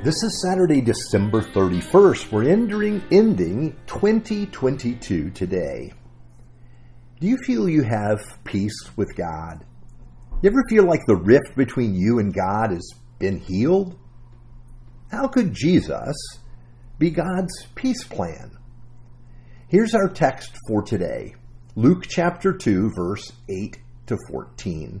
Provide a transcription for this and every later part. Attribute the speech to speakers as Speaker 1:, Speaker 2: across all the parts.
Speaker 1: This is Saturday, December 31st. We're ending, ending 2022 today. Do you feel you have peace with God? You ever feel like the rift between you and God has been healed? How could Jesus be God's peace plan? Here's our text for today Luke chapter 2, verse 8 to 14.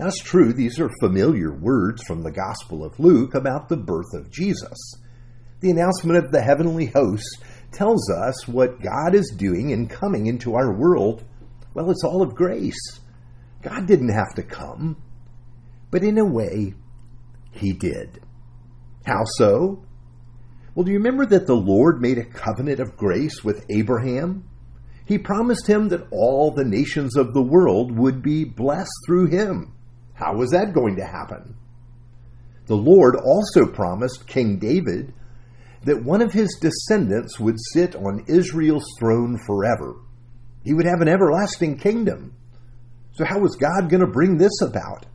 Speaker 1: That's true, these are familiar words from the Gospel of Luke about the birth of Jesus. The announcement of the heavenly hosts tells us what God is doing in coming into our world. Well, it's all of grace. God didn't have to come, but in a way, He did. How so? Well, do you remember that the Lord made a covenant of grace with Abraham? He promised him that all the nations of the world would be blessed through him. How was that going to happen? The Lord also promised King David that one of his descendants would sit on Israel's throne forever. He would have an everlasting kingdom. So, how was God going to bring this about?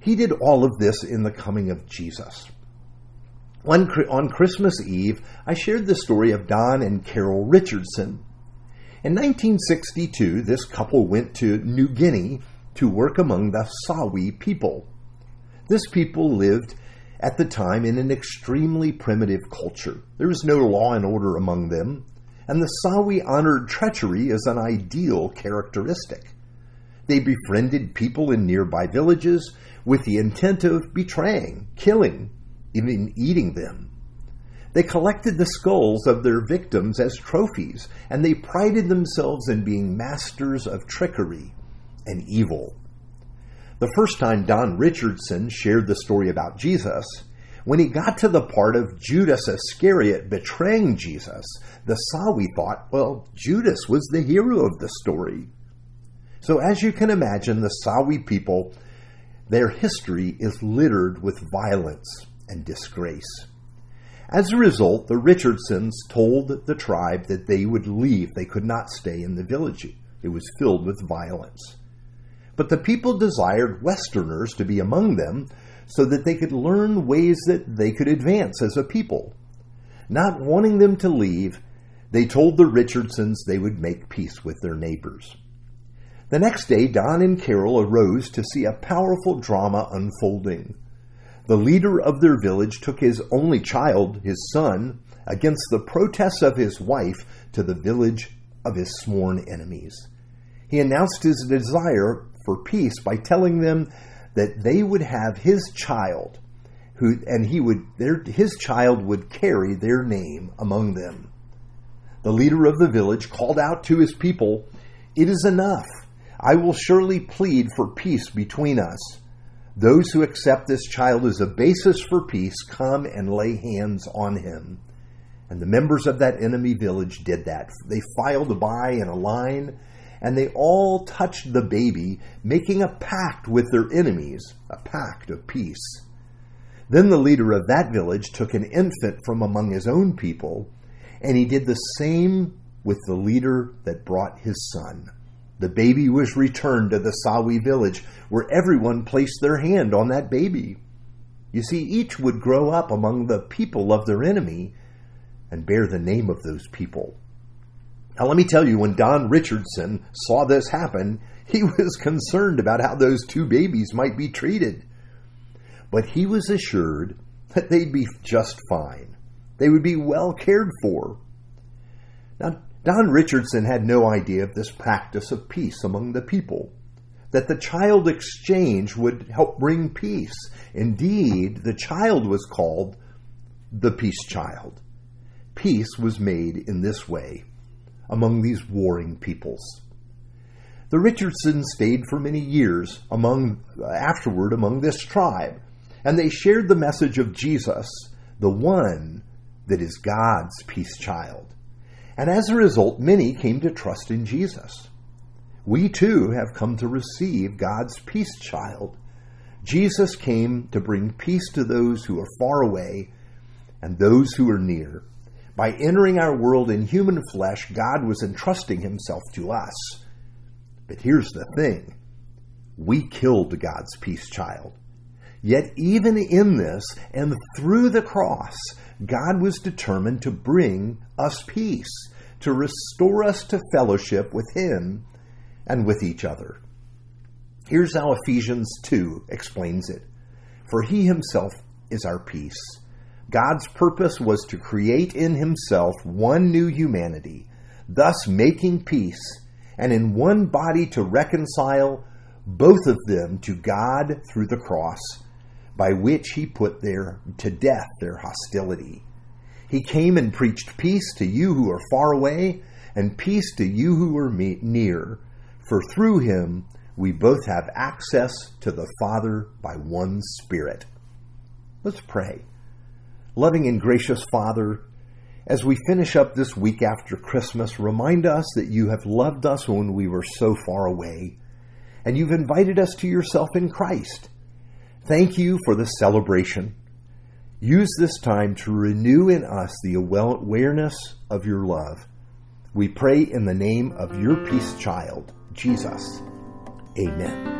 Speaker 1: He did all of this in the coming of Jesus. One, on Christmas Eve, I shared the story of Don and Carol Richardson. In 1962, this couple went to New Guinea to work among the Sawi people. This people lived at the time in an extremely primitive culture. There was no law and order among them, and the Sawi honored treachery as an ideal characteristic. They befriended people in nearby villages with the intent of betraying, killing, even eating them. They collected the skulls of their victims as trophies, and they prided themselves in being masters of trickery and evil. The first time Don Richardson shared the story about Jesus, when he got to the part of Judas Iscariot betraying Jesus, the Sawi thought, well, Judas was the hero of the story. So, as you can imagine, the Sawi people, their history is littered with violence and disgrace. As a result, the Richardsons told the tribe that they would leave. They could not stay in the village. It was filled with violence. But the people desired Westerners to be among them so that they could learn ways that they could advance as a people. Not wanting them to leave, they told the Richardsons they would make peace with their neighbors. The next day, Don and Carol arose to see a powerful drama unfolding. The leader of their village took his only child, his son, against the protests of his wife to the village of his sworn enemies. He announced his desire for peace by telling them that they would have his child who and he would their his child would carry their name among them. The leader of the village called out to his people, "It is enough. I will surely plead for peace between us. Those who accept this child as a basis for peace come and lay hands on him." And the members of that enemy village did that. They filed by in a line and they all touched the baby, making a pact with their enemies, a pact of peace. Then the leader of that village took an infant from among his own people, and he did the same with the leader that brought his son. The baby was returned to the Sawi village, where everyone placed their hand on that baby. You see, each would grow up among the people of their enemy and bear the name of those people. Now, let me tell you, when Don Richardson saw this happen, he was concerned about how those two babies might be treated. But he was assured that they'd be just fine. They would be well cared for. Now, Don Richardson had no idea of this practice of peace among the people, that the child exchange would help bring peace. Indeed, the child was called the peace child. Peace was made in this way among these warring peoples. The Richardsons stayed for many years among afterward among this tribe, and they shared the message of Jesus, the one that is God's peace child. And as a result, many came to trust in Jesus. We too have come to receive God's peace child. Jesus came to bring peace to those who are far away and those who are near. By entering our world in human flesh, God was entrusting himself to us. But here's the thing we killed God's peace child. Yet, even in this and through the cross, God was determined to bring us peace, to restore us to fellowship with Him and with each other. Here's how Ephesians 2 explains it For He Himself is our peace. God's purpose was to create in Himself one new humanity, thus making peace, and in one body to reconcile both of them to God through the cross by which he put their to death their hostility. He came and preached peace to you who are far away, and peace to you who are near, for through him we both have access to the Father by one Spirit. Let's pray. Loving and gracious Father, as we finish up this week after Christmas, remind us that you have loved us when we were so far away, and you've invited us to yourself in Christ. Thank you for the celebration. Use this time to renew in us the awareness of your love. We pray in the name of your peace child, Jesus. Amen.